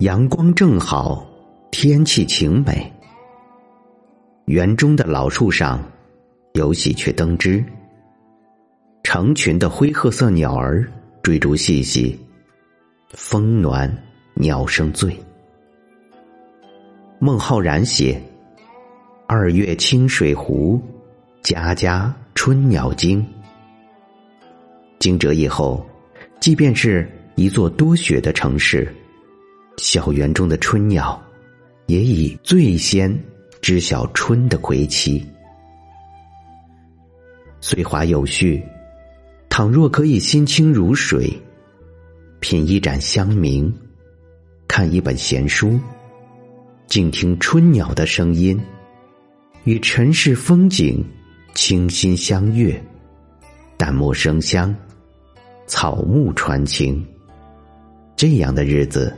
阳光正好，天气晴美。园中的老树上有喜鹊登枝，成群的灰褐色鸟儿追逐嬉戏，风暖鸟声醉。孟浩然写：“二月清水湖，家家春鸟惊。”惊蛰以后，即便是一座多雪的城市，校园中的春鸟也已最先。知晓春的归期，岁华有序。倘若可以心清如水，品一盏香茗，看一本闲书，静听春鸟的声音，与尘世风景倾心相悦，淡墨生香，草木传情，这样的日子，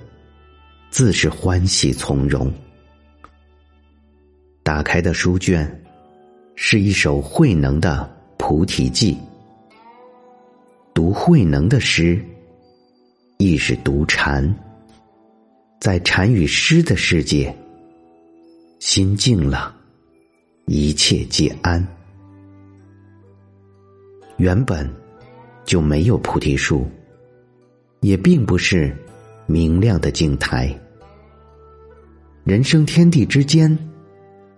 自是欢喜从容。打开的书卷，是一首慧能的《菩提记》。读慧能的诗，亦是读禅。在禅与诗的世界，心静了，一切皆安。原本就没有菩提树，也并不是明亮的镜台。人生天地之间。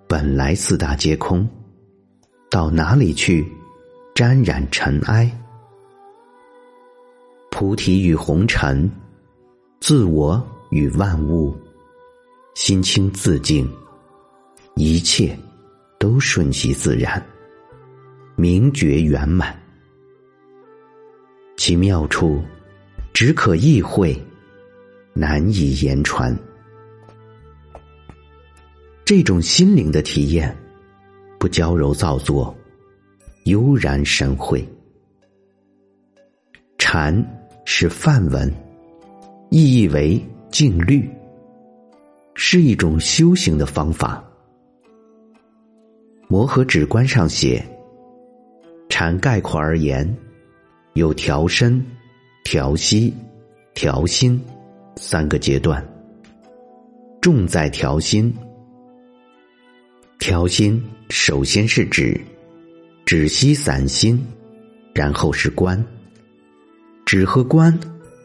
本来四大皆空，到哪里去沾染尘埃？菩提与红尘，自我与万物，心清自净，一切都顺其自然，明觉圆满。其妙处，只可意会，难以言传。这种心灵的体验，不娇柔造作，悠然神会。禅是梵文，意义为静虑，是一种修行的方法。摩诃止观上写，禅概括而言，有调身、调息、调心三个阶段，重在调心。调心，首先是止，止息散心，然后是观。止和观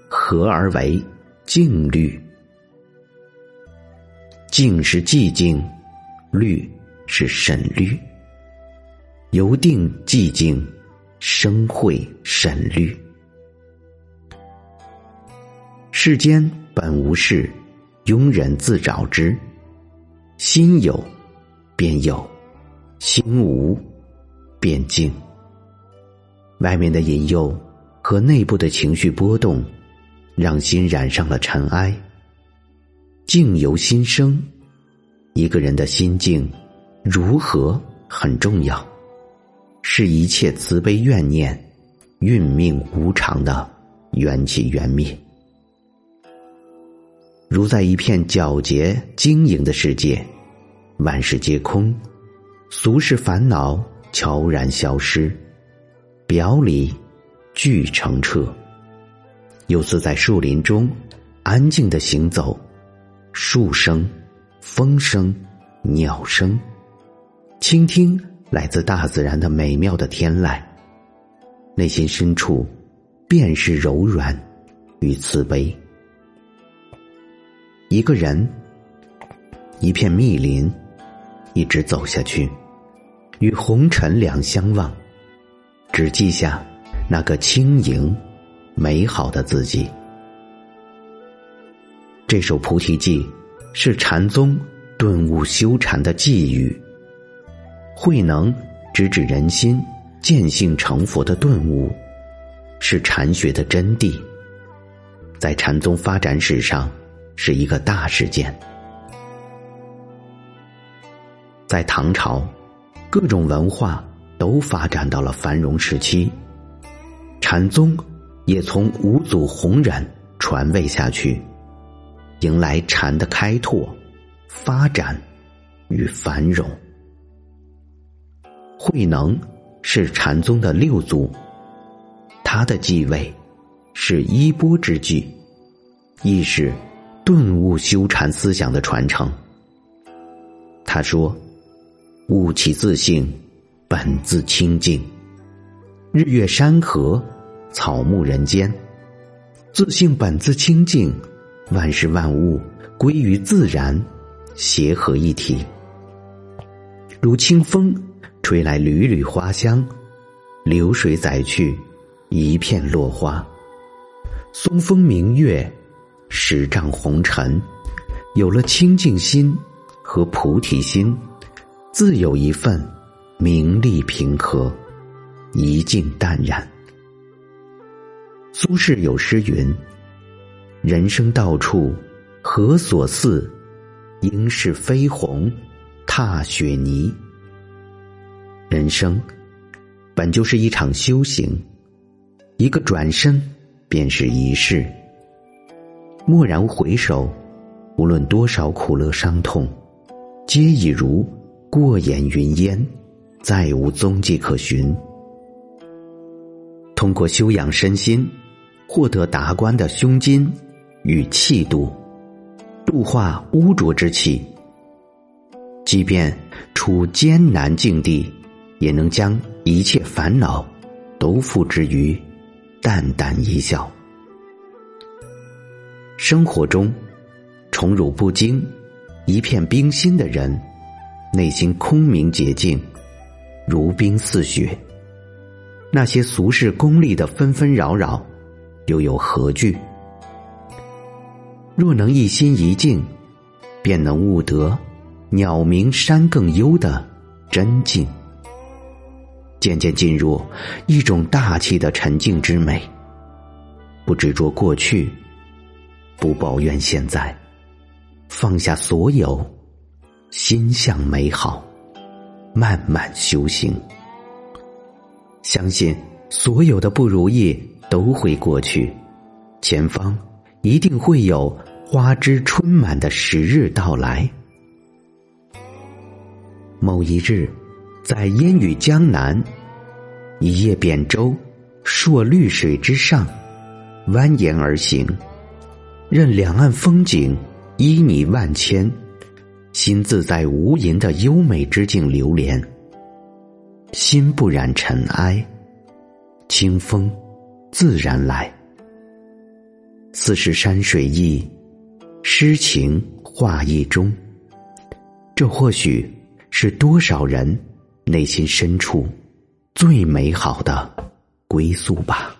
合而为静虑。静是寂静，虑是审虑。由定寂静，生会审虑。世间本无事，庸人自找之。心有。便有心无，便静。外面的引诱和内部的情绪波动，让心染上了尘埃。静由心生，一个人的心境如何很重要，是一切慈悲怨念、运命无常的缘起缘灭。如在一片皎洁晶莹的世界。万事皆空，俗世烦恼悄然消失，表里俱澄澈。又似在树林中安静的行走，树声、风声、鸟声，倾听来自大自然的美妙的天籁，内心深处便是柔软与慈悲。一个人，一片密林。一直走下去，与红尘两相望，只记下那个轻盈、美好的自己。这首《菩提记》是禅宗顿悟修禅的寄语。慧能直指人心、见性成佛的顿悟，是禅学的真谛，在禅宗发展史上是一个大事件。在唐朝，各种文化都发展到了繁荣时期，禅宗也从五祖弘忍传位下去，迎来禅的开拓、发展与繁荣。慧能是禅宗的六祖，他的继位是衣钵之际，亦是顿悟修禅思想的传承。他说：“悟其自性，本自清净。日月山河，草木人间，自性本自清净，万事万物归于自然，协和一体。如清风吹来缕缕花香，流水载去一片落花。松风明月，十丈红尘，有了清净心。”和菩提心，自有一份名利平和，一境淡然。苏轼有诗云：“人生到处何所似？应是飞鸿踏雪泥。”人生本就是一场修行，一个转身便是一世。蓦然回首，无论多少苦乐伤痛。皆已如过眼云烟，再无踪迹可寻。通过修养身心，获得达观的胸襟与气度，度化污浊之气。即便处艰难境地，也能将一切烦恼都付之于淡淡一笑。生活中，宠辱不惊。一片冰心的人，内心空明洁净，如冰似雪。那些俗世功利的纷纷扰扰，又有何惧？若能一心一静，便能悟得鸟鸣山更幽的真境，渐渐进入一种大气的沉静之美。不执着过去，不抱怨现在。放下所有，心向美好，慢慢修行。相信所有的不如意都会过去，前方一定会有花枝春满的时日到来。某一日，在烟雨江南，一叶扁舟溯绿水之上，蜿蜒而行，任两岸风景。依你万千，心自在无垠的优美之境流连，心不染尘埃，清风自然来。似是山水意，诗情画意中。这或许是多少人内心深处最美好的归宿吧。